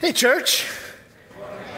Hey, church.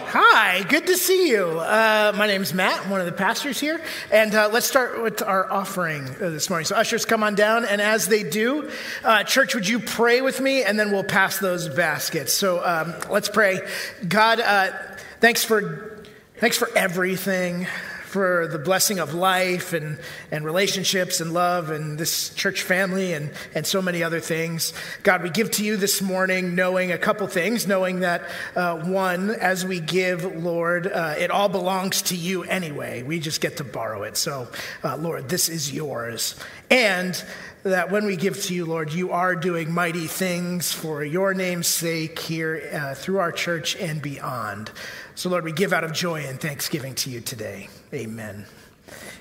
Hi, good to see you. Uh, my name's Matt. I'm one of the pastors here. And uh, let's start with our offering uh, this morning. So, ushers, come on down. And as they do, uh, church, would you pray with me? And then we'll pass those baskets. So, um, let's pray. God, uh, thanks for, thanks for everything for the blessing of life and, and relationships and love and this church family and, and so many other things. God, we give to you this morning knowing a couple things, knowing that uh, one, as we give, Lord, uh, it all belongs to you anyway. We just get to borrow it. So, uh, Lord, this is yours. And that when we give to you, Lord, you are doing mighty things for your name's sake here uh, through our church and beyond. So, Lord, we give out of joy and thanksgiving to you today. Amen.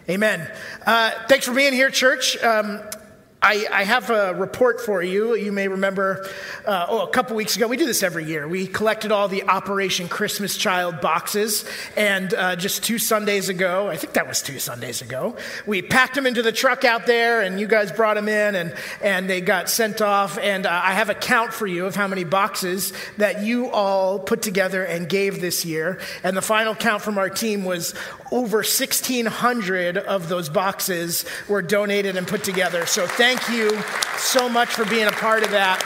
Amen. Uh, thanks for being here, church. Um, I, I, have a report for you. You may remember, uh, oh, a couple weeks ago, we do this every year. We collected all the Operation Christmas Child boxes, and uh, just two Sundays ago, I think that was two Sundays ago, we packed them into the truck out there, and you guys brought them in, and, and they got sent off. And uh, I have a count for you of how many boxes that you all put together and gave this year. And the final count from our team was over 1,600 of those boxes were donated and put together. So thank you so much for being a part of that.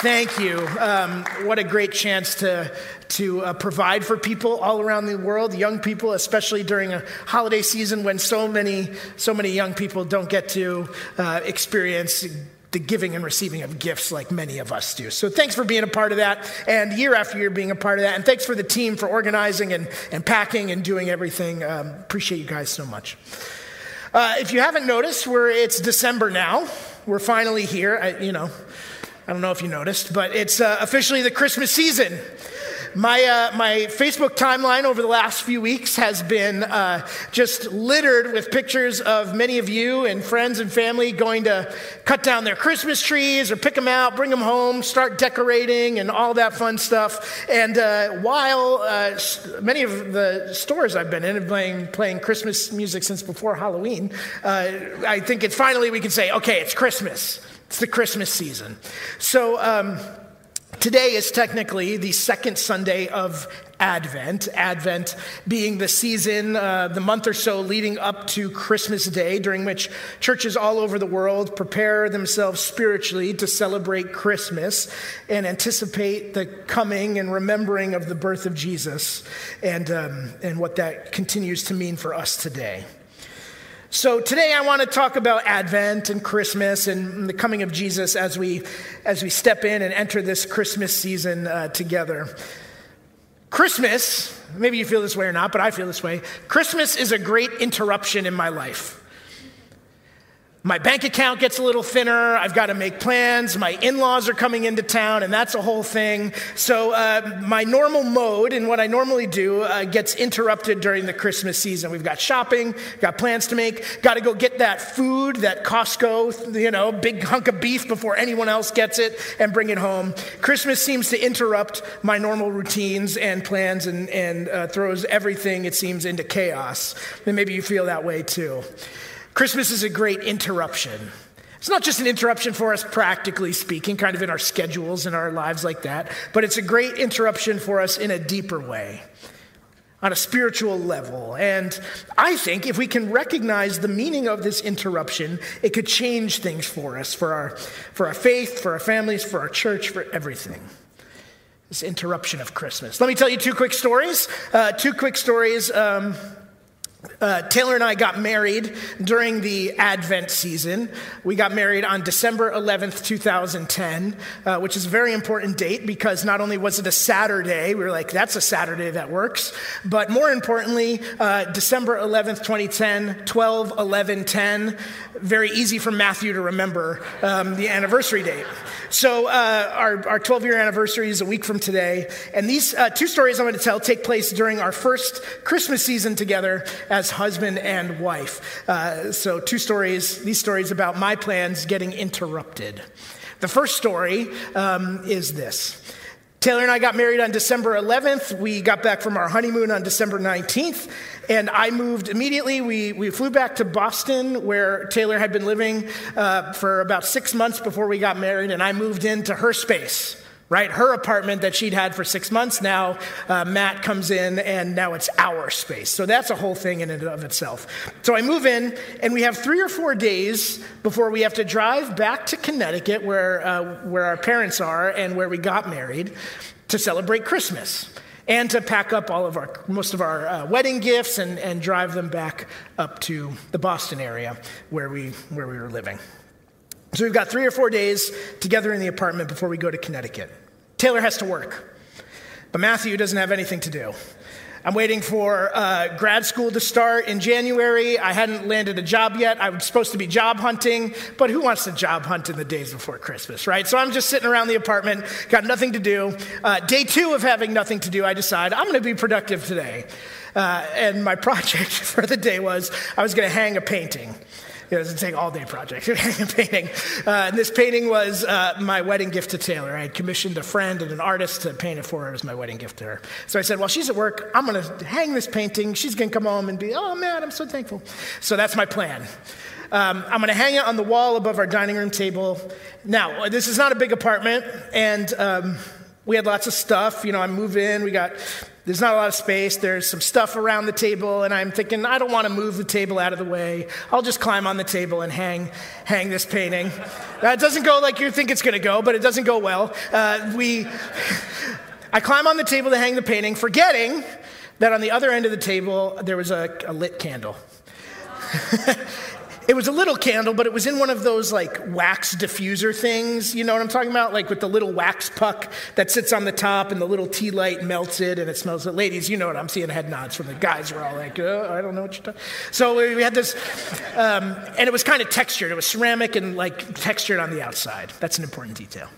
Thank you. Um, what a great chance to, to uh, provide for people all around the world, young people, especially during a holiday season when so many, so many young people don't get to uh, experience the giving and receiving of gifts like many of us do. So thanks for being a part of that, and year after year being a part of that. And thanks for the team for organizing and, and packing and doing everything. Um, appreciate you guys so much. Uh, if you haven't noticed, we're, it's December now. We're finally here. I, you know, I don't know if you noticed, but it's uh, officially the Christmas season. My, uh, my Facebook timeline over the last few weeks has been uh, just littered with pictures of many of you and friends and family going to cut down their Christmas trees or pick them out, bring them home, start decorating, and all that fun stuff. And uh, while uh, many of the stores I've been in have been playing Christmas music since before Halloween, uh, I think it's finally we can say, okay, it's Christmas. It's the Christmas season. So, um, Today is technically the second Sunday of Advent, Advent being the season, uh, the month or so leading up to Christmas Day, during which churches all over the world prepare themselves spiritually to celebrate Christmas and anticipate the coming and remembering of the birth of Jesus and, um, and what that continues to mean for us today. So today I want to talk about Advent and Christmas and the coming of Jesus as we as we step in and enter this Christmas season uh, together. Christmas, maybe you feel this way or not, but I feel this way. Christmas is a great interruption in my life. My bank account gets a little thinner. I've got to make plans. My in laws are coming into town, and that's a whole thing. So, uh, my normal mode and what I normally do uh, gets interrupted during the Christmas season. We've got shopping, got plans to make, got to go get that food, that Costco, you know, big hunk of beef before anyone else gets it and bring it home. Christmas seems to interrupt my normal routines and plans and, and uh, throws everything, it seems, into chaos. And maybe you feel that way too. Christmas is a great interruption. It's not just an interruption for us, practically speaking, kind of in our schedules and our lives like that, but it's a great interruption for us in a deeper way, on a spiritual level. And I think if we can recognize the meaning of this interruption, it could change things for us, for our, for our faith, for our families, for our church, for everything. This interruption of Christmas. Let me tell you two quick stories. Uh, two quick stories. Um, uh, Taylor and I got married during the Advent season. We got married on December 11th, 2010, uh, which is a very important date because not only was it a Saturday, we were like, that's a Saturday that works, but more importantly, uh, December 11th, 2010, 12, 11, 10, very easy for Matthew to remember um, the anniversary date. So, uh, our, our 12 year anniversary is a week from today. And these uh, two stories I'm going to tell take place during our first Christmas season together as husband and wife. Uh, so, two stories, these stories about my plans getting interrupted. The first story um, is this. Taylor and I got married on December 11th. We got back from our honeymoon on December 19th. And I moved immediately. We, we flew back to Boston, where Taylor had been living uh, for about six months before we got married. And I moved into her space right? Her apartment that she'd had for six months, now uh, Matt comes in and now it's our space. So that's a whole thing in and of itself. So I move in and we have three or four days before we have to drive back to Connecticut where, uh, where our parents are and where we got married to celebrate Christmas and to pack up all of our most of our uh, wedding gifts and, and drive them back up to the Boston area where we where we were living. So we've got three or four days together in the apartment before we go to Connecticut. Taylor has to work, but Matthew doesn't have anything to do. I'm waiting for uh, grad school to start in January. I hadn't landed a job yet. I was supposed to be job hunting, but who wants to job hunt in the days before Christmas, right? So I'm just sitting around the apartment, got nothing to do. Uh, day two of having nothing to do, I decide I'm going to be productive today. Uh, and my project for the day was I was going to hang a painting. It was a take all day project, painting. Uh, and this painting was uh, my wedding gift to Taylor. I had commissioned a friend and an artist to paint it for her as my wedding gift to her. So I said, Well, she's at work. I'm going to hang this painting. She's going to come home and be, Oh, man, I'm so thankful. So that's my plan. Um, I'm going to hang it on the wall above our dining room table. Now, this is not a big apartment, and um, we had lots of stuff. You know, I move in, we got there's not a lot of space. There's some stuff around the table, and I'm thinking, I don't want to move the table out of the way. I'll just climb on the table and hang, hang this painting. Uh, it doesn't go like you think it's going to go, but it doesn't go well. Uh, we, I climb on the table to hang the painting, forgetting that on the other end of the table there was a, a lit candle. It was a little candle, but it was in one of those like wax diffuser things. You know what I'm talking about? Like with the little wax puck that sits on the top and the little tea light melts it and it smells it. Ladies, you know what I'm seeing head nods from the guys. We're all like, oh, I don't know what you're talking So we had this, um, and it was kind of textured. It was ceramic and like textured on the outside. That's an important detail.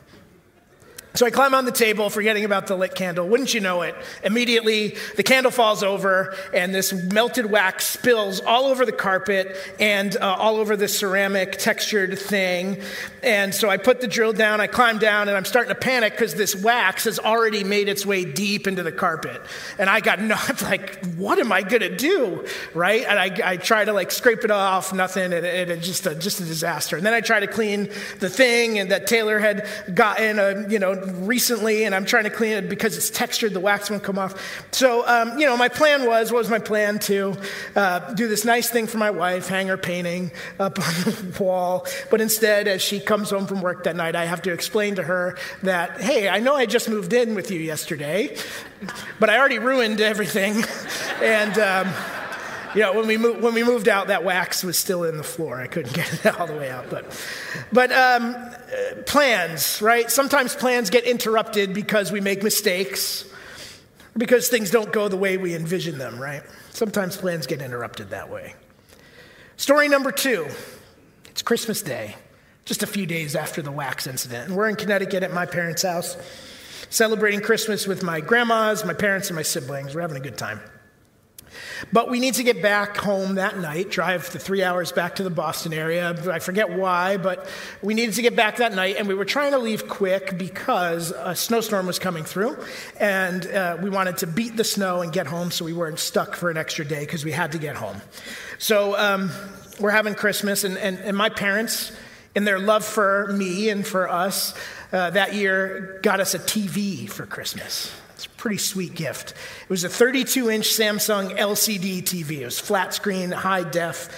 So I climb on the table, forgetting about the lit candle. Wouldn't you know it? Immediately, the candle falls over, and this melted wax spills all over the carpet and uh, all over the ceramic textured thing. And so I put the drill down, I climb down, and I'm starting to panic because this wax has already made its way deep into the carpet. And I got not like, what am I gonna do? Right? And I, I try to like scrape it off, nothing, and it, just a, just a disaster. And then I try to clean the thing, and that Taylor had gotten a you know recently, and I'm trying to clean it because it's textured, the wax won't come off. So, um, you know, my plan was, what was my plan? To uh, do this nice thing for my wife, hang her painting up on the wall. But instead, as she comes home from work that night, I have to explain to her that, hey, I know I just moved in with you yesterday, but I already ruined everything. and, um, you know, when we, moved, when we moved out, that wax was still in the floor. I couldn't get it all the way out. But, but um, plans, right? Sometimes plans get interrupted because we make mistakes, because things don't go the way we envision them, right? Sometimes plans get interrupted that way. Story number two it's Christmas Day, just a few days after the wax incident. And we're in Connecticut at my parents' house, celebrating Christmas with my grandmas, my parents, and my siblings. We're having a good time. But we need to get back home that night, drive the three hours back to the Boston area. I forget why, but we needed to get back that night, and we were trying to leave quick because a snowstorm was coming through, and uh, we wanted to beat the snow and get home so we weren't stuck for an extra day because we had to get home. So um, we're having Christmas, and, and, and my parents, in their love for me and for us, uh, that year got us a TV for Christmas. It's a pretty sweet gift. It was a 32 inch Samsung LCD TV. It was flat screen, high def.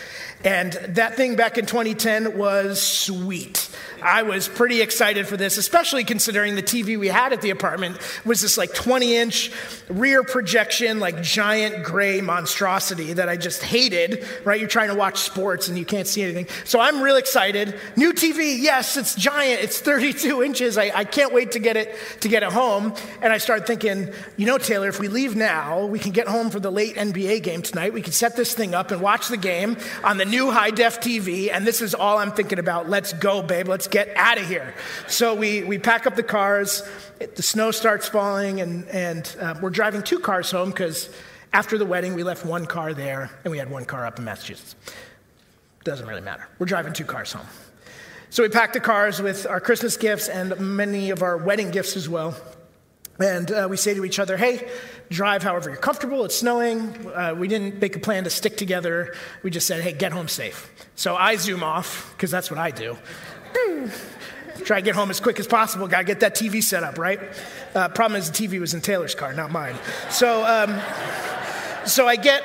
And that thing back in 2010 was sweet. I was pretty excited for this, especially considering the TV we had at the apartment was this like 20 inch rear projection, like giant gray monstrosity that I just hated, right? You're trying to watch sports and you can't see anything. So I'm real excited. New TV, yes, it's giant. It's 32 inches. I, I can't wait to get it to get it home. And I started thinking, you know, Taylor, if we leave now, we can get home for the late NBA game tonight. We can set this thing up and watch the game on the new high def TV. And this is all I'm thinking about. Let's go, babe. Let's get out of here. So we, we pack up the cars. It, the snow starts falling, and, and uh, we're driving two cars home because after the wedding, we left one car there and we had one car up in Massachusetts. Doesn't really matter. We're driving two cars home. So we packed the cars with our Christmas gifts and many of our wedding gifts as well. And uh, we say to each other, hey, drive however you're comfortable. It's snowing. Uh, we didn't make a plan to stick together. We just said, hey, get home safe. So I zoom off, because that's what I do. Try to get home as quick as possible. Got to get that TV set up, right? Uh, problem is, the TV was in Taylor's car, not mine. So, um, so I get,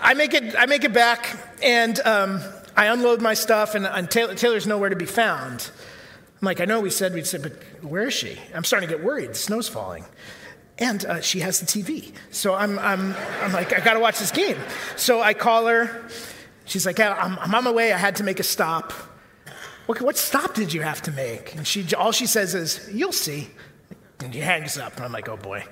I make it, I make it back, and um, I unload my stuff, and, and Taylor, Taylor's nowhere to be found. I'm like, I know we said we'd say, but where is she? I'm starting to get worried. The snow's falling. And uh, she has the TV. So I'm, I'm, I'm like, I gotta watch this game. So I call her. She's like, I'm, I'm on my way. I had to make a stop. What, what stop did you have to make? And she, all she says is, You'll see. And he hangs up. And I'm like, Oh boy.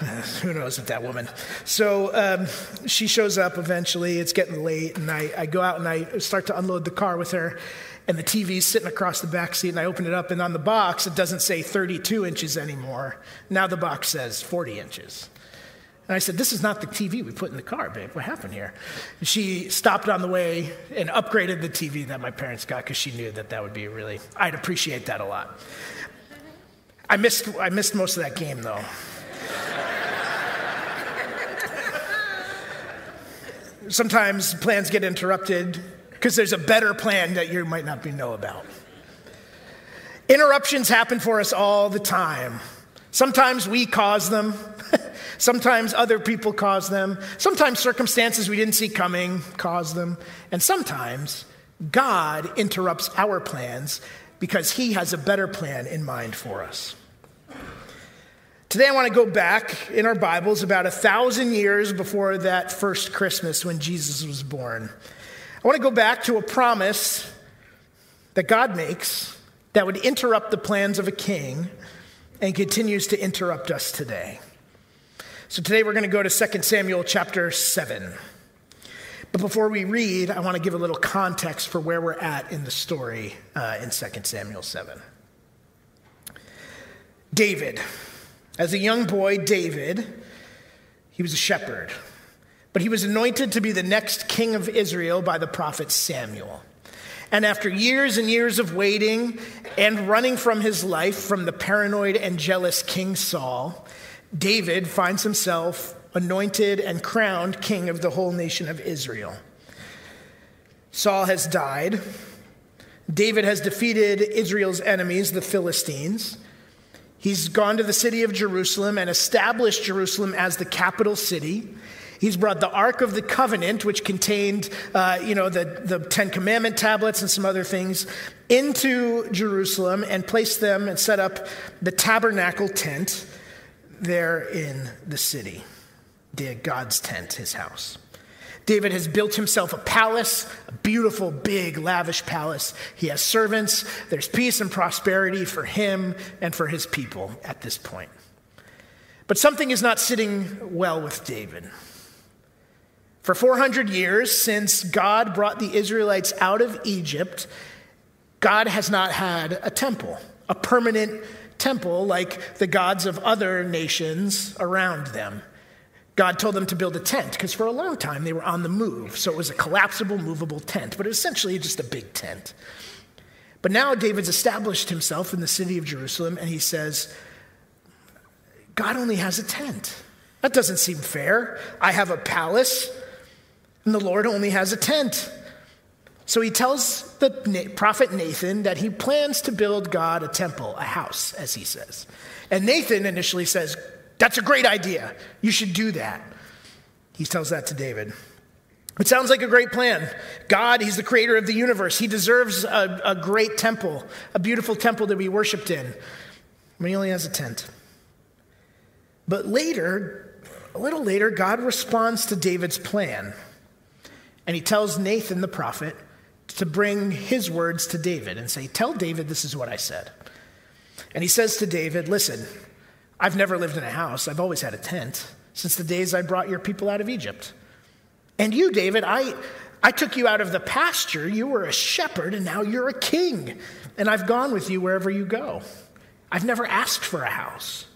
Who knows with that woman? So um, she shows up eventually. It's getting late, and I, I go out and I start to unload the car with her and the TV's sitting across the back seat, and I open it up, and on the box, it doesn't say 32 inches anymore. Now the box says 40 inches. And I said, This is not the TV we put in the car, babe. What happened here? And she stopped on the way and upgraded the TV that my parents got because she knew that that would be really, I'd appreciate that a lot. I missed, I missed most of that game, though. Sometimes plans get interrupted because there's a better plan that you might not be know about. Interruptions happen for us all the time. Sometimes we cause them. sometimes other people cause them. Sometimes circumstances we didn't see coming cause them. And sometimes God interrupts our plans because he has a better plan in mind for us. Today, I want to go back in our Bibles about a thousand years before that first Christmas when Jesus was born. I want to go back to a promise that God makes that would interrupt the plans of a king and continues to interrupt us today. So today we're going to go to 2 Samuel chapter 7. But before we read, I want to give a little context for where we're at in the story uh, in 2 Samuel 7. David. As a young boy, David, he was a shepherd. But he was anointed to be the next king of Israel by the prophet Samuel. And after years and years of waiting and running from his life from the paranoid and jealous King Saul, David finds himself anointed and crowned king of the whole nation of Israel. Saul has died. David has defeated Israel's enemies, the Philistines. He's gone to the city of Jerusalem and established Jerusalem as the capital city. He's brought the Ark of the Covenant, which contained, uh, you know, the, the Ten Commandment tablets and some other things, into Jerusalem and placed them and set up the tabernacle tent there in the city, God's tent, his house. David has built himself a palace, a beautiful, big, lavish palace. He has servants. There's peace and prosperity for him and for his people at this point. But something is not sitting well with David. For 400 years, since God brought the Israelites out of Egypt, God has not had a temple, a permanent temple like the gods of other nations around them. God told them to build a tent because for a long time they were on the move. So it was a collapsible, movable tent, but essentially just a big tent. But now David's established himself in the city of Jerusalem and he says, God only has a tent. That doesn't seem fair. I have a palace. And the Lord only has a tent. So he tells the prophet Nathan that he plans to build God a temple, a house, as he says. And Nathan initially says, That's a great idea. You should do that. He tells that to David. It sounds like a great plan. God, He's the creator of the universe. He deserves a, a great temple, a beautiful temple to be worshiped in. But he only has a tent. But later, a little later, God responds to David's plan. And he tells Nathan the prophet to bring his words to David and say, Tell David this is what I said. And he says to David, Listen, I've never lived in a house, I've always had a tent since the days I brought your people out of Egypt. And you, David, I, I took you out of the pasture. You were a shepherd, and now you're a king. And I've gone with you wherever you go. I've never asked for a house.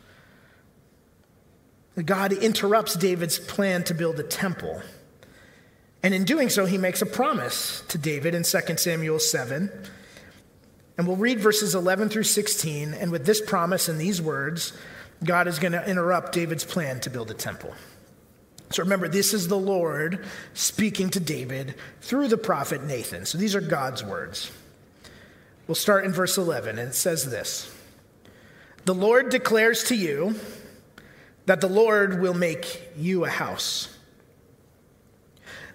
God interrupts David's plan to build a temple. And in doing so, he makes a promise to David in 2 Samuel 7. And we'll read verses 11 through 16. And with this promise and these words, God is going to interrupt David's plan to build a temple. So remember, this is the Lord speaking to David through the prophet Nathan. So these are God's words. We'll start in verse 11, and it says this The Lord declares to you that the Lord will make you a house.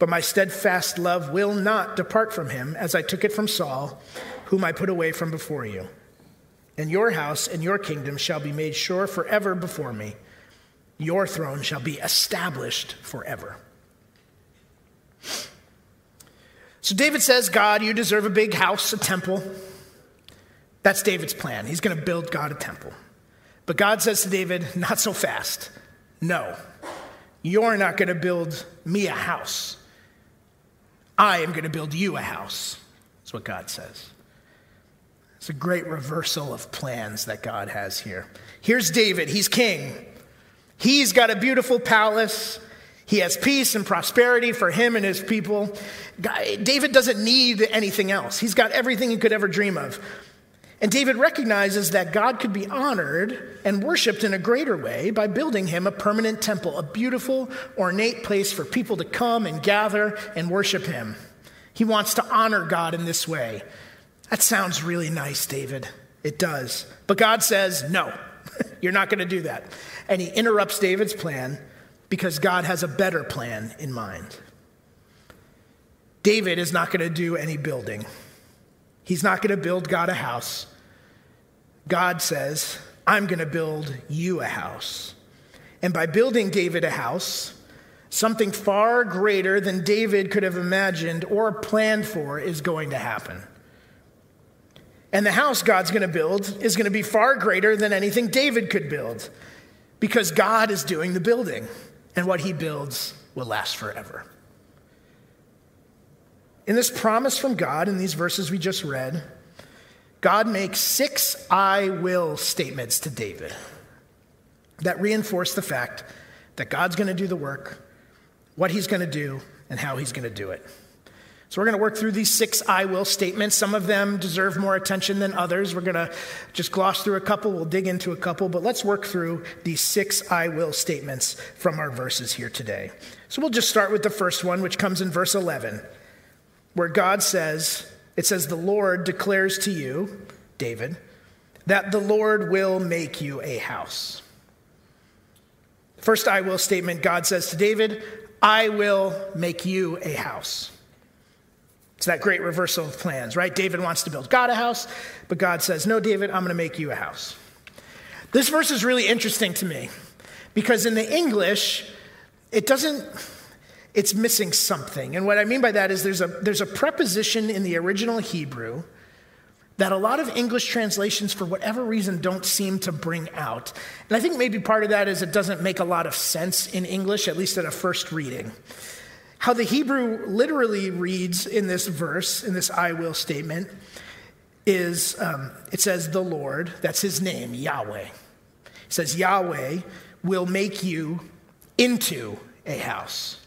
But my steadfast love will not depart from him, as I took it from Saul, whom I put away from before you. And your house and your kingdom shall be made sure forever before me. Your throne shall be established forever. So David says, God, you deserve a big house, a temple. That's David's plan. He's going to build God a temple. But God says to David, not so fast. No, you're not going to build me a house. I am going to build you a house. That's what God says. It's a great reversal of plans that God has here. Here's David, he's king. He's got a beautiful palace. He has peace and prosperity for him and his people. David doesn't need anything else. He's got everything he could ever dream of. And David recognizes that God could be honored and worshiped in a greater way by building him a permanent temple, a beautiful, ornate place for people to come and gather and worship him. He wants to honor God in this way. That sounds really nice, David. It does. But God says, no, you're not going to do that. And he interrupts David's plan because God has a better plan in mind. David is not going to do any building. He's not going to build God a house. God says, I'm going to build you a house. And by building David a house, something far greater than David could have imagined or planned for is going to happen. And the house God's going to build is going to be far greater than anything David could build because God is doing the building, and what he builds will last forever. In this promise from God, in these verses we just read, God makes six I will statements to David that reinforce the fact that God's going to do the work, what he's going to do, and how he's going to do it. So, we're going to work through these six I will statements. Some of them deserve more attention than others. We're going to just gloss through a couple, we'll dig into a couple, but let's work through these six I will statements from our verses here today. So, we'll just start with the first one, which comes in verse 11, where God says, it says, The Lord declares to you, David, that the Lord will make you a house. First I will statement God says to David, I will make you a house. It's that great reversal of plans, right? David wants to build God a house, but God says, No, David, I'm going to make you a house. This verse is really interesting to me because in the English, it doesn't it's missing something. And what I mean by that is there's a, there's a preposition in the original Hebrew that a lot of English translations, for whatever reason, don't seem to bring out. And I think maybe part of that is it doesn't make a lot of sense in English, at least at a first reading. How the Hebrew literally reads in this verse, in this I will statement, is um, it says, the Lord, that's his name, Yahweh. It says, Yahweh will make you into a house.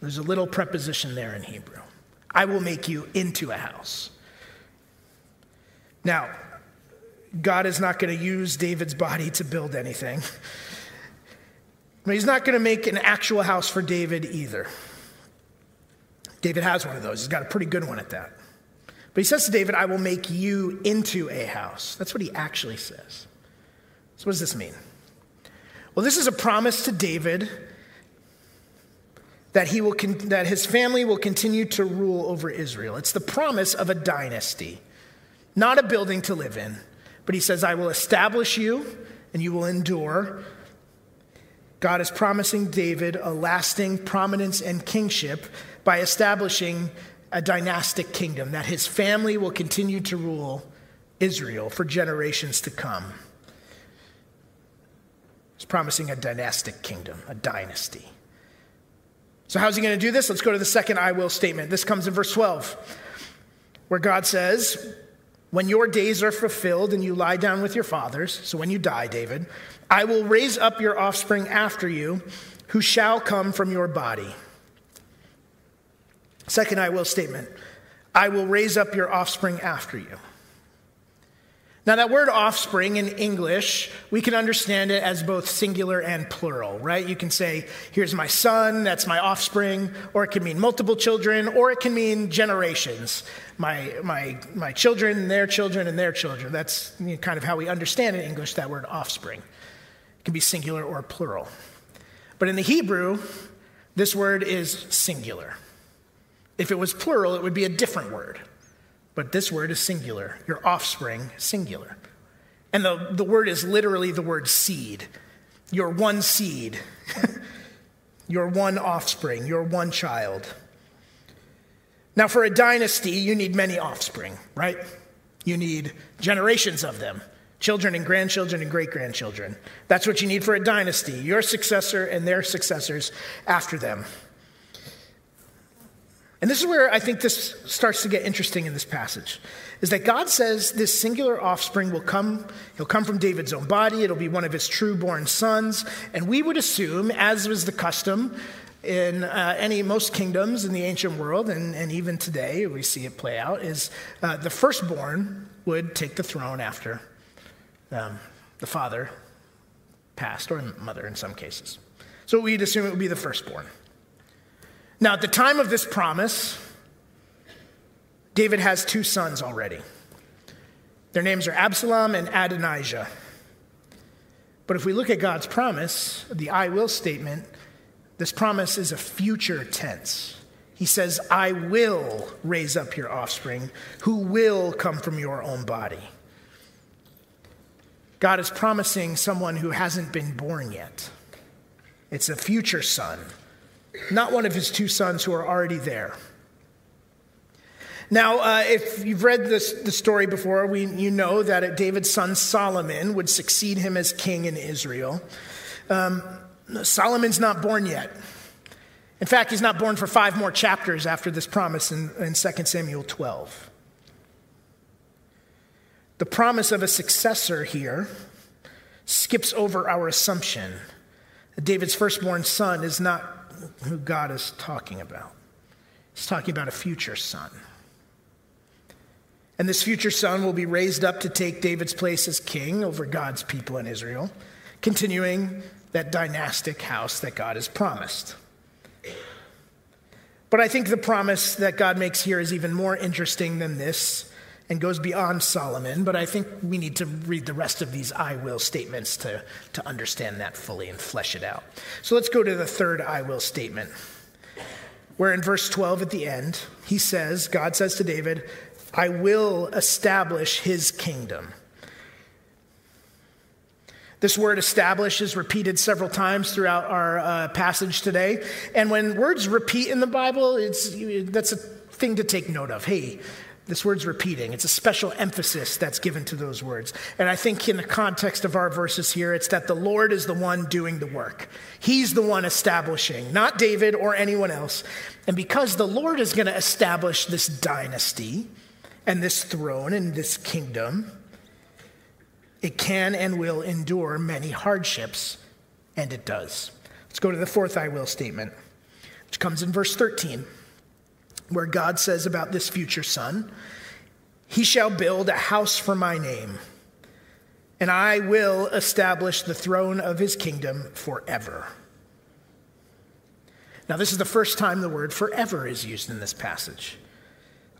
There's a little preposition there in Hebrew. I will make you into a house. Now, God is not going to use David's body to build anything. But he's not going to make an actual house for David either. David has one of those. He's got a pretty good one at that. But he says to David, I will make you into a house. That's what he actually says. So, what does this mean? Well, this is a promise to David that, he will con- that his family will continue to rule over Israel. It's the promise of a dynasty, not a building to live in. But he says, I will establish you and you will endure. God is promising David a lasting prominence and kingship by establishing a dynastic kingdom, that his family will continue to rule Israel for generations to come. He's promising a dynastic kingdom, a dynasty. So, how's he going to do this? Let's go to the second I will statement. This comes in verse 12, where God says, when your days are fulfilled and you lie down with your fathers, so when you die, David, I will raise up your offspring after you, who shall come from your body. Second, I will statement I will raise up your offspring after you. Now, that word offspring in English, we can understand it as both singular and plural, right? You can say, here's my son, that's my offspring, or it can mean multiple children, or it can mean generations. My, my, my children, their children, and their children. That's kind of how we understand in English that word offspring. It can be singular or plural. But in the Hebrew, this word is singular. If it was plural, it would be a different word. But this word is singular. Your offspring, singular. And the, the word is literally the word seed. Your one seed, your one offspring, your one child. Now, for a dynasty, you need many offspring, right? You need generations of them children and grandchildren and great grandchildren. That's what you need for a dynasty your successor and their successors after them. And this is where I think this starts to get interesting in this passage. Is that God says this singular offspring will come, he'll come from David's own body, it'll be one of his true born sons. And we would assume, as was the custom in uh, any most kingdoms in the ancient world, and, and even today we see it play out, is uh, the firstborn would take the throne after um, the father passed, or mother in some cases. So we'd assume it would be the firstborn. Now, at the time of this promise, David has two sons already. Their names are Absalom and Adonijah. But if we look at God's promise, the I will statement, this promise is a future tense. He says, I will raise up your offspring who will come from your own body. God is promising someone who hasn't been born yet. It's a future son not one of his two sons who are already there. Now, uh, if you've read this, the story before, we, you know that David's son Solomon would succeed him as king in Israel. Um, Solomon's not born yet. In fact, he's not born for five more chapters after this promise in, in 2 Samuel 12. The promise of a successor here skips over our assumption that David's firstborn son is not who God is talking about. He's talking about a future son. And this future son will be raised up to take David's place as king over God's people in Israel, continuing that dynastic house that God has promised. But I think the promise that God makes here is even more interesting than this and goes beyond Solomon, but I think we need to read the rest of these I will statements to, to understand that fully and flesh it out. So let's go to the third I will statement, where in verse 12 at the end, he says, God says to David, I will establish his kingdom. This word establish is repeated several times throughout our uh, passage today. And when words repeat in the Bible, it's, that's a thing to take note of. Hey, this word's repeating. It's a special emphasis that's given to those words. And I think in the context of our verses here, it's that the Lord is the one doing the work. He's the one establishing, not David or anyone else. And because the Lord is going to establish this dynasty and this throne and this kingdom, it can and will endure many hardships, and it does. Let's go to the fourth I will statement, which comes in verse 13 where God says about this future son, He shall build a house for my name, and I will establish the throne of his kingdom forever. Now, this is the first time the word forever is used in this passage.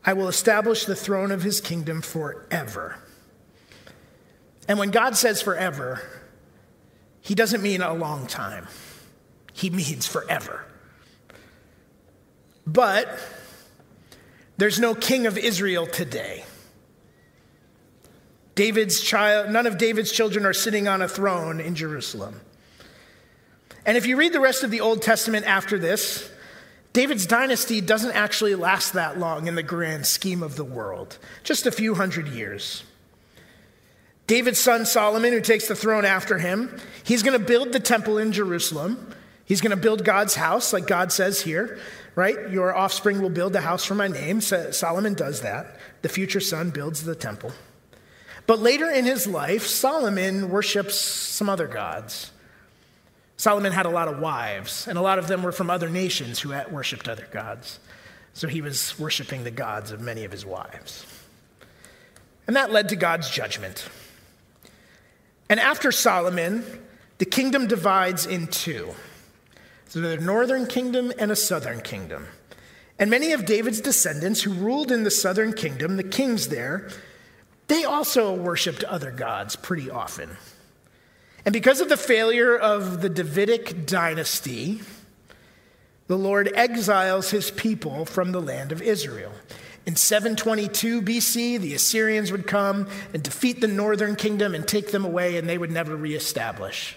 I will establish the throne of his kingdom forever. And when God says forever, he doesn't mean a long time, he means forever. But there's no king of Israel today. David's child, none of David's children are sitting on a throne in Jerusalem. And if you read the rest of the Old Testament after this, David's dynasty doesn't actually last that long in the grand scheme of the world, just a few hundred years. David's son Solomon, who takes the throne after him, he's going to build the temple in Jerusalem. He's going to build God's house, like God says here, right? Your offspring will build a house for my name. Solomon does that. The future son builds the temple. But later in his life, Solomon worships some other gods. Solomon had a lot of wives, and a lot of them were from other nations who worshiped other gods. So he was worshiping the gods of many of his wives. And that led to God's judgment. And after Solomon, the kingdom divides in two. So there's a northern kingdom and a southern kingdom. And many of David's descendants who ruled in the southern kingdom, the kings there, they also worshiped other gods pretty often. And because of the failure of the Davidic dynasty, the Lord exiles his people from the land of Israel. In 722 BC, the Assyrians would come and defeat the northern kingdom and take them away, and they would never reestablish.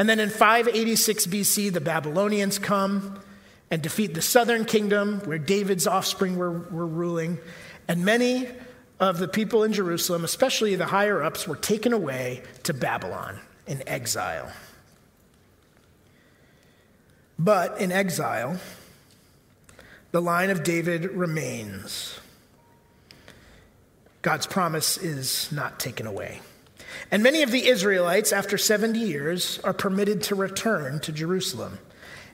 And then in 586 BC, the Babylonians come and defeat the southern kingdom where David's offspring were, were ruling. And many of the people in Jerusalem, especially the higher ups, were taken away to Babylon in exile. But in exile, the line of David remains. God's promise is not taken away. And many of the Israelites, after 70 years, are permitted to return to Jerusalem.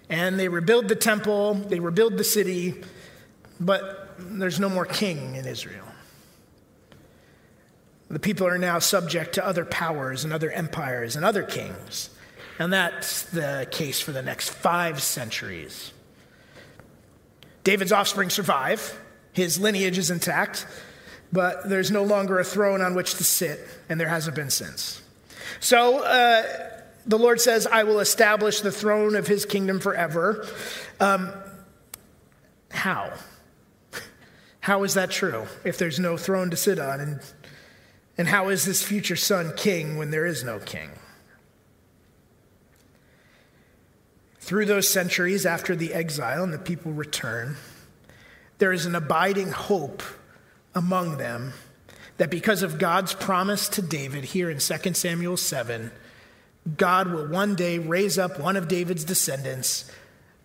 And they rebuild the temple, they rebuild the city, but there's no more king in Israel. The people are now subject to other powers and other empires and other kings. And that's the case for the next five centuries. David's offspring survive, his lineage is intact, but there's no longer a throne on which to sit, and there hasn't been since. So uh, the Lord says, I will establish the throne of his kingdom forever. Um, how? How is that true if there's no throne to sit on? And, and how is this future son king when there is no king? Through those centuries after the exile and the people return, there is an abiding hope among them that because of God's promise to David here in 2 Samuel 7, God will one day raise up one of David's descendants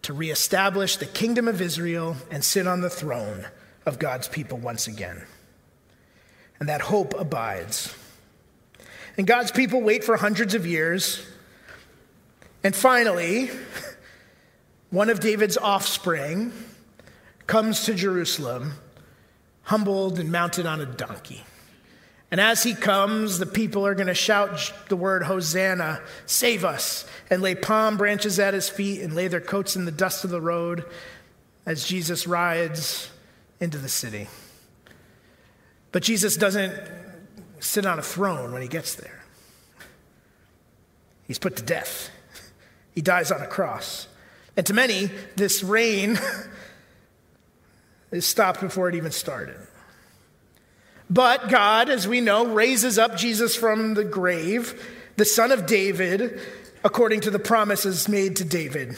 to reestablish the kingdom of Israel and sit on the throne of God's people once again. And that hope abides. And God's people wait for hundreds of years. And finally, one of David's offspring comes to Jerusalem humbled and mounted on a donkey. And as he comes, the people are going to shout the word Hosanna, save us, and lay palm branches at his feet and lay their coats in the dust of the road as Jesus rides into the city. But Jesus doesn't sit on a throne when he gets there, he's put to death. He dies on a cross. And to many, this reign is stopped before it even started. But God, as we know, raises up Jesus from the grave, the son of David, according to the promises made to David.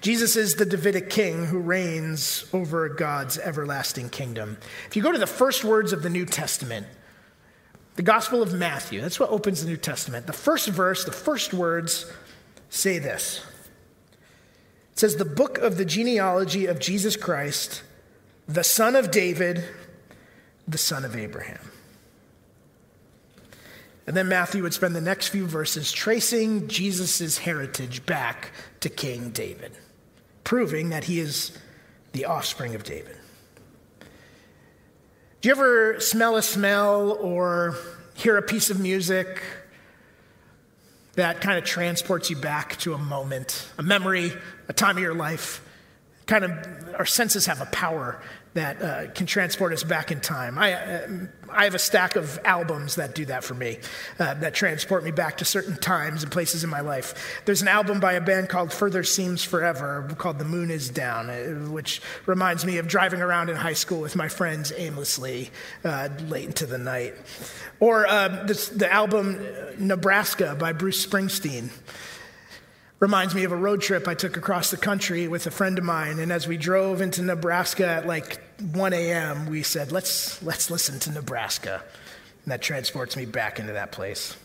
Jesus is the Davidic king who reigns over God's everlasting kingdom. If you go to the first words of the New Testament, the Gospel of Matthew, that's what opens the New Testament. The first verse, the first words say this It says, The book of the genealogy of Jesus Christ the son of David, the son of Abraham. And then Matthew would spend the next few verses tracing Jesus' heritage back to King David, proving that he is the offspring of David. Do you ever smell a smell or hear a piece of music that kind of transports you back to a moment, a memory, a time of your life? kind of our senses have a power that uh, can transport us back in time. I, uh, I have a stack of albums that do that for me, uh, that transport me back to certain times and places in my life. There's an album by a band called Further Seems Forever called The Moon Is Down, uh, which reminds me of driving around in high school with my friends aimlessly uh, late into the night. Or uh, this, the album Nebraska by Bruce Springsteen reminds me of a road trip I took across the country with a friend of mine. And as we drove into Nebraska at like 1 a.m., we said, let's, let's listen to Nebraska. And that transports me back into that place.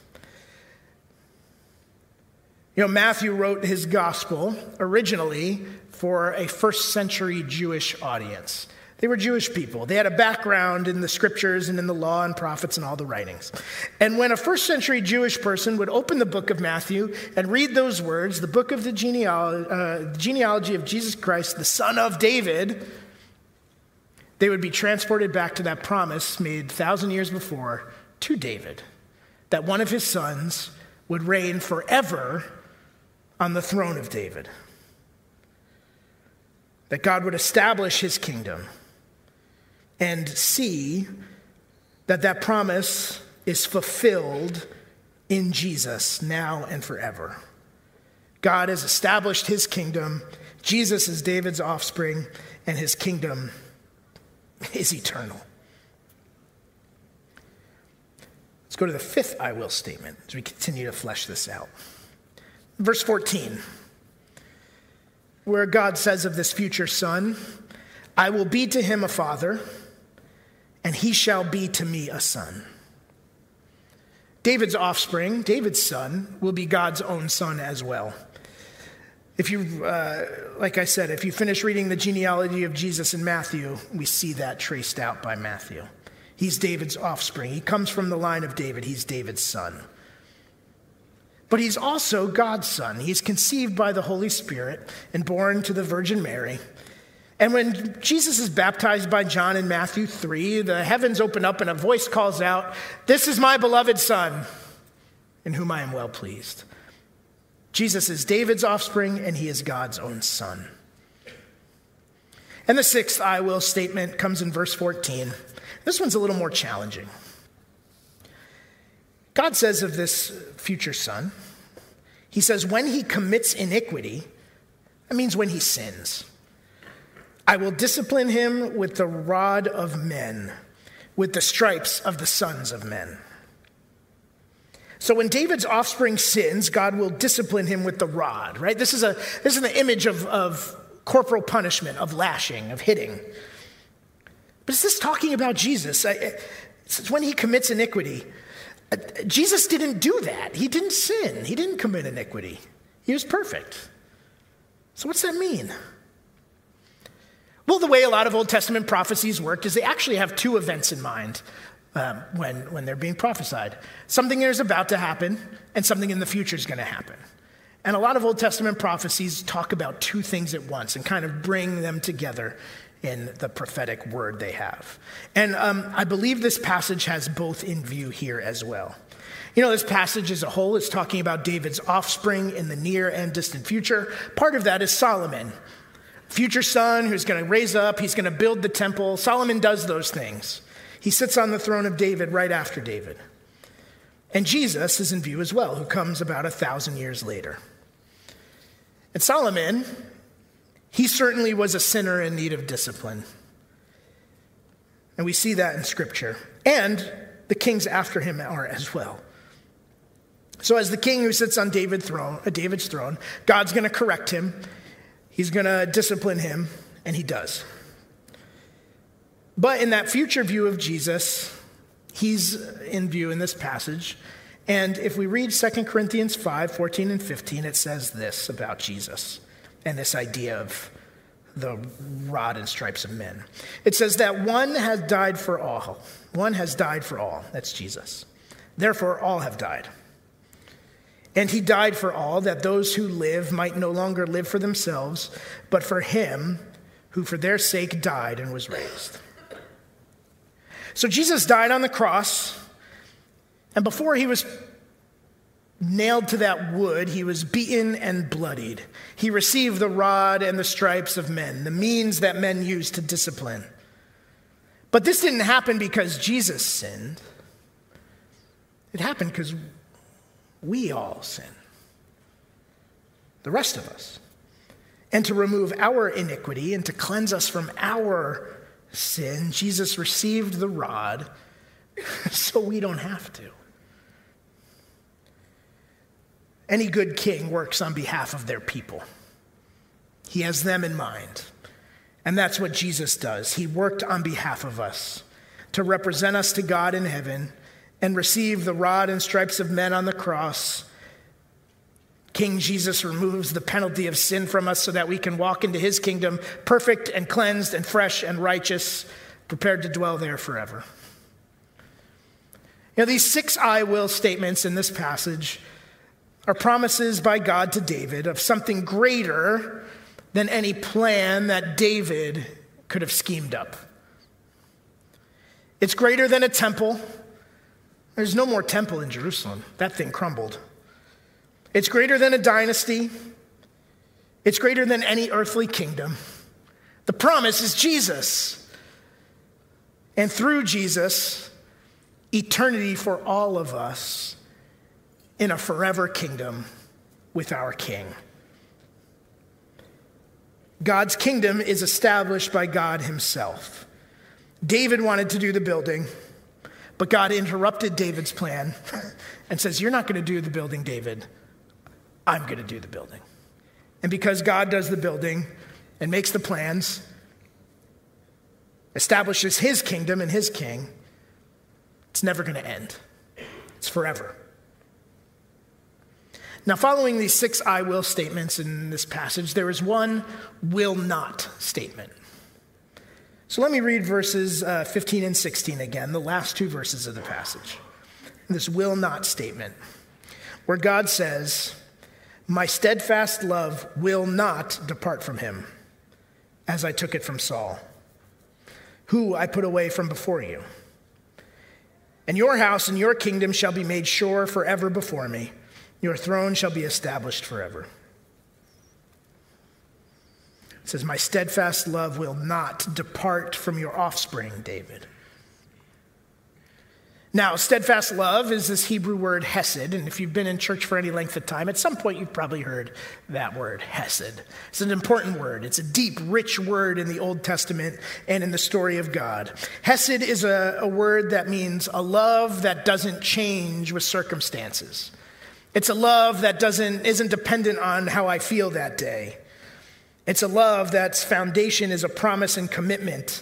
You know, Matthew wrote his gospel originally for a first century Jewish audience. They were Jewish people. They had a background in the scriptures and in the law and prophets and all the writings. And when a first century Jewish person would open the book of Matthew and read those words, the book of the genealogy, uh, genealogy of Jesus Christ, the son of David, they would be transported back to that promise made thousand years before to David that one of his sons would reign forever on the throne of David. That God would establish his kingdom and see that that promise is fulfilled in Jesus now and forever. God has established his kingdom. Jesus is David's offspring, and his kingdom is eternal. Let's go to the fifth I will statement as we continue to flesh this out. Verse 14, where God says of this future son, I will be to him a father, and he shall be to me a son. David's offspring, David's son, will be God's own son as well. If you, uh, like I said, if you finish reading the genealogy of Jesus in Matthew, we see that traced out by Matthew. He's David's offspring. He comes from the line of David. He's David's son. But he's also God's son. He's conceived by the Holy Spirit and born to the Virgin Mary. And when Jesus is baptized by John in Matthew 3, the heavens open up and a voice calls out, This is my beloved son, in whom I am well pleased. Jesus is David's offspring, and he is God's own son. And the sixth I will statement comes in verse 14. This one's a little more challenging. God says of this future son, He says, when he commits iniquity, that means when he sins, I will discipline him with the rod of men, with the stripes of the sons of men. So when David's offspring sins, God will discipline him with the rod, right? This is, a, this is an image of, of corporal punishment, of lashing, of hitting. But is this talking about Jesus? It's when he commits iniquity. Uh, Jesus didn't do that. He didn't sin. He didn't commit iniquity. He was perfect. So, what's that mean? Well, the way a lot of Old Testament prophecies work is they actually have two events in mind um, when, when they're being prophesied. Something is about to happen, and something in the future is going to happen. And a lot of Old Testament prophecies talk about two things at once and kind of bring them together in the prophetic word they have. And um, I believe this passage has both in view here as well. You know, this passage as a whole is talking about David's offspring in the near and distant future. Part of that is Solomon, future son who's going to raise up, he's going to build the temple. Solomon does those things. He sits on the throne of David right after David. And Jesus is in view as well, who comes about a thousand years later. And Solomon, he certainly was a sinner in need of discipline. And we see that in Scripture. And the kings after him are as well. So, as the king who sits on David's throne, uh, David's throne, God's going to correct him. He's going to discipline him, and he does. But in that future view of Jesus, he's in view in this passage. And if we read 2 Corinthians 5 14 and 15, it says this about Jesus and this idea of the rod and stripes of men. It says that one has died for all. One has died for all. That's Jesus. Therefore, all have died. And he died for all, that those who live might no longer live for themselves, but for him who for their sake died and was raised. So Jesus died on the cross, and before he was nailed to that wood, he was beaten and bloodied. He received the rod and the stripes of men, the means that men use to discipline. But this didn't happen because Jesus sinned. It happened because we all sin. The rest of us. And to remove our iniquity and to cleanse us from our sin, Jesus received the rod so we don't have to. Any good king works on behalf of their people, he has them in mind. And that's what Jesus does. He worked on behalf of us to represent us to God in heaven and receive the rod and stripes of men on the cross, King Jesus removes the penalty of sin from us so that we can walk into his kingdom perfect and cleansed and fresh and righteous, prepared to dwell there forever. You know, these six I will statements in this passage are promises by God to David of something greater than any plan that David could have schemed up. It's greater than a temple. There's no more temple in Jerusalem. That thing crumbled. It's greater than a dynasty, it's greater than any earthly kingdom. The promise is Jesus. And through Jesus, eternity for all of us in a forever kingdom with our King. God's kingdom is established by God Himself. David wanted to do the building, but God interrupted David's plan and says, You're not going to do the building, David. I'm going to do the building. And because God does the building and makes the plans, establishes his kingdom and his king, it's never going to end. It's forever. Now, following these six I will statements in this passage, there is one will not statement. So let me read verses uh, 15 and 16 again, the last two verses of the passage. This will not statement, where God says, my steadfast love will not depart from him, as I took it from Saul, who I put away from before you. And your house and your kingdom shall be made sure forever before me. Your throne shall be established forever. It says, My steadfast love will not depart from your offspring, David. Now, steadfast love is this Hebrew word hesed, and if you've been in church for any length of time, at some point you've probably heard that word hesed. It's an important word. It's a deep, rich word in the Old Testament and in the story of God. Hesed is a, a word that means a love that doesn't change with circumstances. It's a love that doesn't, isn't dependent on how I feel that day. It's a love that's foundation is a promise and commitment.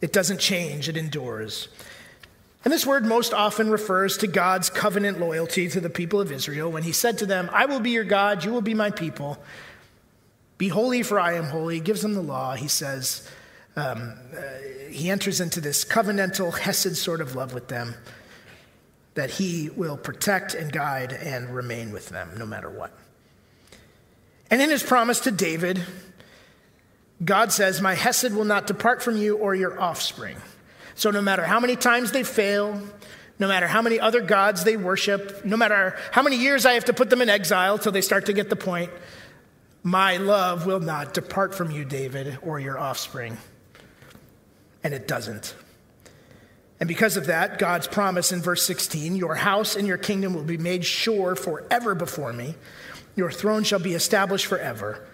It doesn't change, it endures. And this word most often refers to God's covenant loyalty to the people of Israel when he said to them, I will be your God, you will be my people. Be holy, for I am holy. He gives them the law. He says, um, uh, he enters into this covenantal, Hesed sort of love with them that he will protect and guide and remain with them no matter what. And in his promise to David, God says, My Hesed will not depart from you or your offspring. So, no matter how many times they fail, no matter how many other gods they worship, no matter how many years I have to put them in exile till they start to get the point, my love will not depart from you, David, or your offspring. And it doesn't. And because of that, God's promise in verse 16 your house and your kingdom will be made sure forever before me, your throne shall be established forever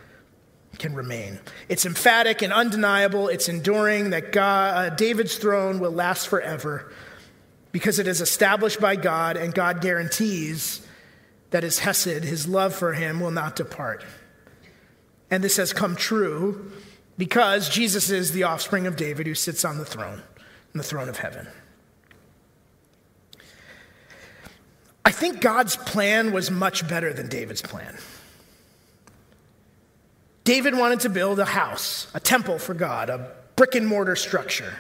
can remain. It's emphatic and undeniable, it's enduring that God, uh, David's throne will last forever because it is established by God, and God guarantees that his Hesed, his love for him, will not depart. And this has come true because Jesus is the offspring of David who sits on the throne, on the throne of heaven. I think God's plan was much better than David's plan. David wanted to build a house, a temple for God, a brick and mortar structure.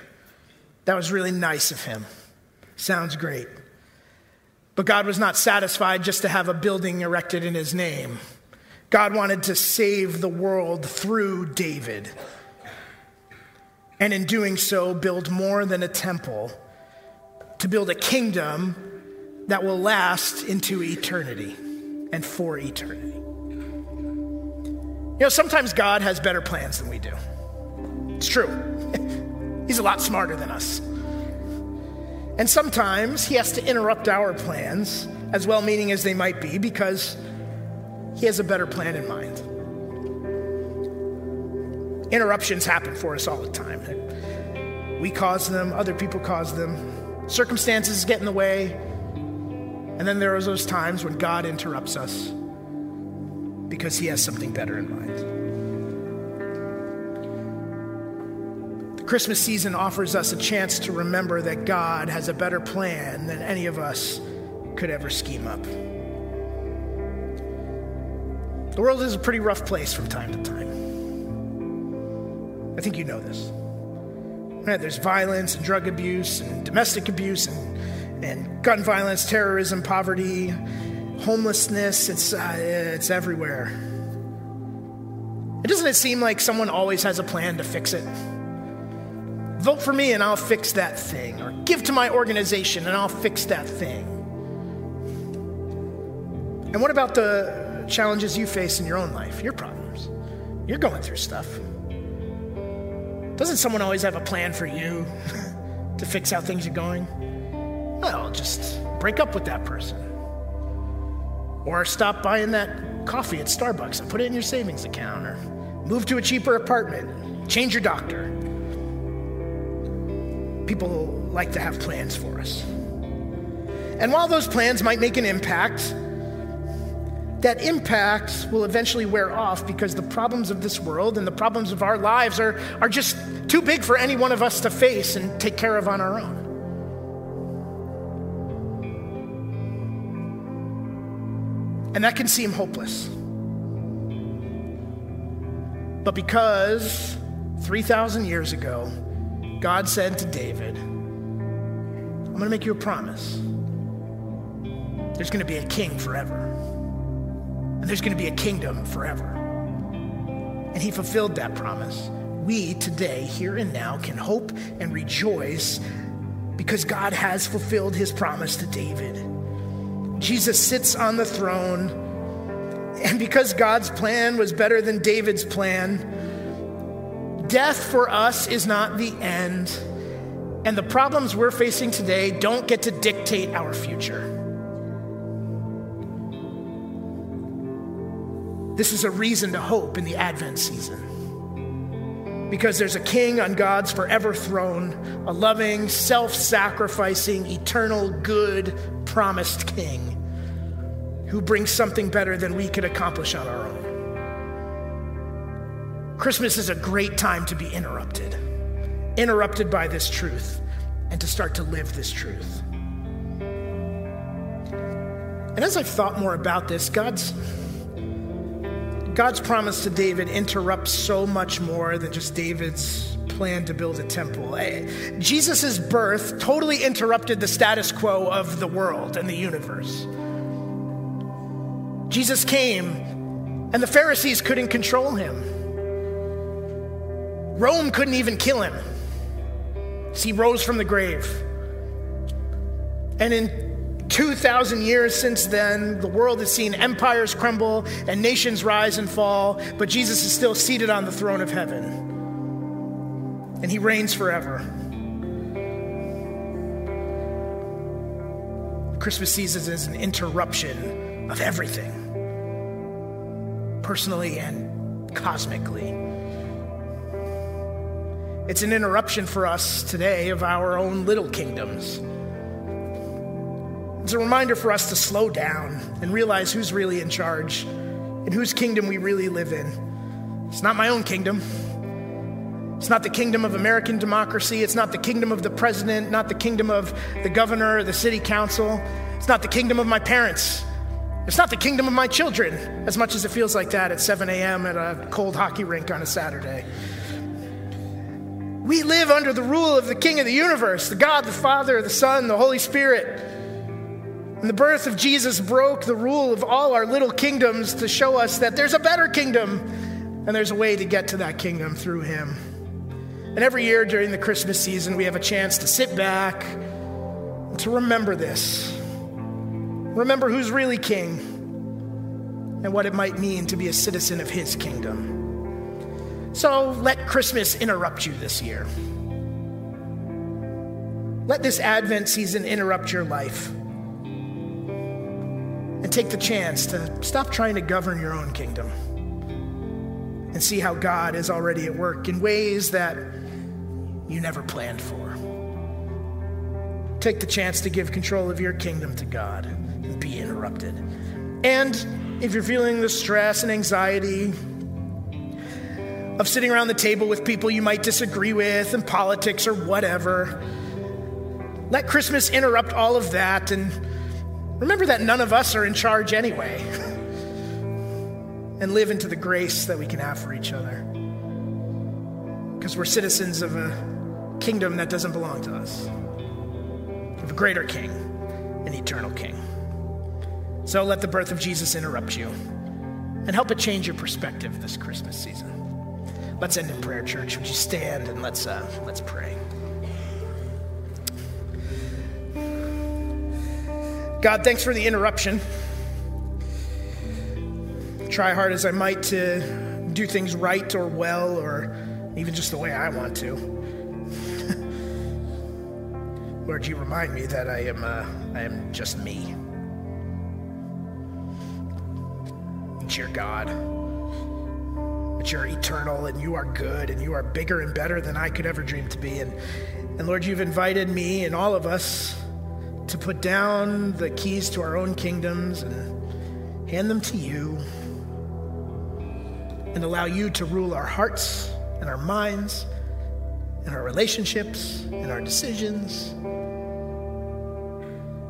That was really nice of him. Sounds great. But God was not satisfied just to have a building erected in his name. God wanted to save the world through David. And in doing so, build more than a temple, to build a kingdom that will last into eternity and for eternity. You know, sometimes God has better plans than we do. It's true. He's a lot smarter than us. And sometimes He has to interrupt our plans, as well meaning as they might be, because He has a better plan in mind. Interruptions happen for us all the time. We cause them, other people cause them, circumstances get in the way. And then there are those times when God interrupts us because He has something better in mind. The Christmas season offers us a chance to remember that God has a better plan than any of us could ever scheme up. The world is a pretty rough place from time to time. I think you know this. Right, there's violence and drug abuse and domestic abuse and, and gun violence, terrorism, poverty, homelessness. It's, uh, it's everywhere. And doesn't it seem like someone always has a plan to fix it? Vote for me and I'll fix that thing. Or give to my organization and I'll fix that thing. And what about the challenges you face in your own life, your problems? You're going through stuff. Doesn't someone always have a plan for you to fix how things are going? Well, just break up with that person. Or stop buying that coffee at Starbucks and put it in your savings account. Or move to a cheaper apartment. Change your doctor people like to have plans for us. And while those plans might make an impact, that impact will eventually wear off because the problems of this world and the problems of our lives are, are just too big for any one of us to face and take care of on our own. And that can seem hopeless. But because 3,000 years ago, God said to David, I'm going to make you a promise. There's going to be a king forever, and there's going to be a kingdom forever. And he fulfilled that promise. We today, here and now, can hope and rejoice because God has fulfilled his promise to David. Jesus sits on the throne, and because God's plan was better than David's plan, Death for us is not the end, and the problems we're facing today don't get to dictate our future. This is a reason to hope in the Advent season. Because there's a king on God's forever throne, a loving, self sacrificing, eternal, good, promised king who brings something better than we could accomplish on our own. Christmas is a great time to be interrupted, interrupted by this truth, and to start to live this truth. And as I've thought more about this, God's God's promise to David interrupts so much more than just David's plan to build a temple. Eh, Jesus' birth totally interrupted the status quo of the world and the universe. Jesus came, and the Pharisees couldn't control him. Rome couldn't even kill him. He rose from the grave. And in 2,000 years since then, the world has seen empires crumble and nations rise and fall, but Jesus is still seated on the throne of heaven. And he reigns forever. Christmas season is an interruption of everything, personally and cosmically. It's an interruption for us today of our own little kingdoms. It's a reminder for us to slow down and realize who's really in charge and whose kingdom we really live in. It's not my own kingdom. It's not the kingdom of American democracy. It's not the kingdom of the president, not the kingdom of the governor or the city council. It's not the kingdom of my parents. It's not the kingdom of my children, as much as it feels like that at 7 a.m. at a cold hockey rink on a Saturday. We live under the rule of the King of the universe, the God, the Father, the Son, the Holy Spirit. And the birth of Jesus broke the rule of all our little kingdoms to show us that there's a better kingdom and there's a way to get to that kingdom through him. And every year during the Christmas season, we have a chance to sit back and to remember this. Remember who's really king and what it might mean to be a citizen of his kingdom. So let Christmas interrupt you this year. Let this Advent season interrupt your life. And take the chance to stop trying to govern your own kingdom and see how God is already at work in ways that you never planned for. Take the chance to give control of your kingdom to God and be interrupted. And if you're feeling the stress and anxiety, of sitting around the table with people you might disagree with and politics or whatever. Let Christmas interrupt all of that and remember that none of us are in charge anyway. and live into the grace that we can have for each other. Because we're citizens of a kingdom that doesn't belong to us, of a greater king, an eternal king. So let the birth of Jesus interrupt you and help it change your perspective this Christmas season. Let's end in prayer, church. Would you stand and let's, uh, let's pray. God, thanks for the interruption. Try hard as I might to do things right or well or even just the way I want to. Lord, you remind me that I am, uh, I am just me. That you're God. That you're eternal and you are good and you are bigger and better than I could ever dream to be. And, and Lord, you've invited me and all of us to put down the keys to our own kingdoms and hand them to you and allow you to rule our hearts and our minds and our relationships and our decisions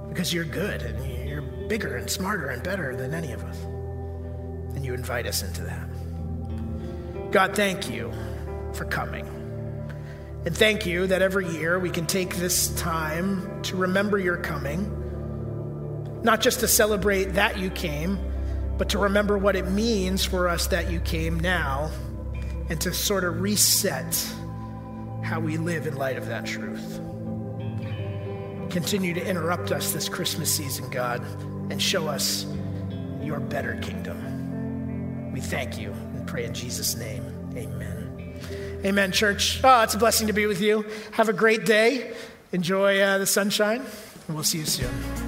because you're good and you're bigger and smarter and better than any of us. And you invite us into that. God, thank you for coming. And thank you that every year we can take this time to remember your coming, not just to celebrate that you came, but to remember what it means for us that you came now and to sort of reset how we live in light of that truth. Continue to interrupt us this Christmas season, God, and show us your better kingdom. We thank you and pray in Jesus' name. Amen. Amen, church. Oh, it's a blessing to be with you. Have a great day. Enjoy uh, the sunshine, and we'll see you soon.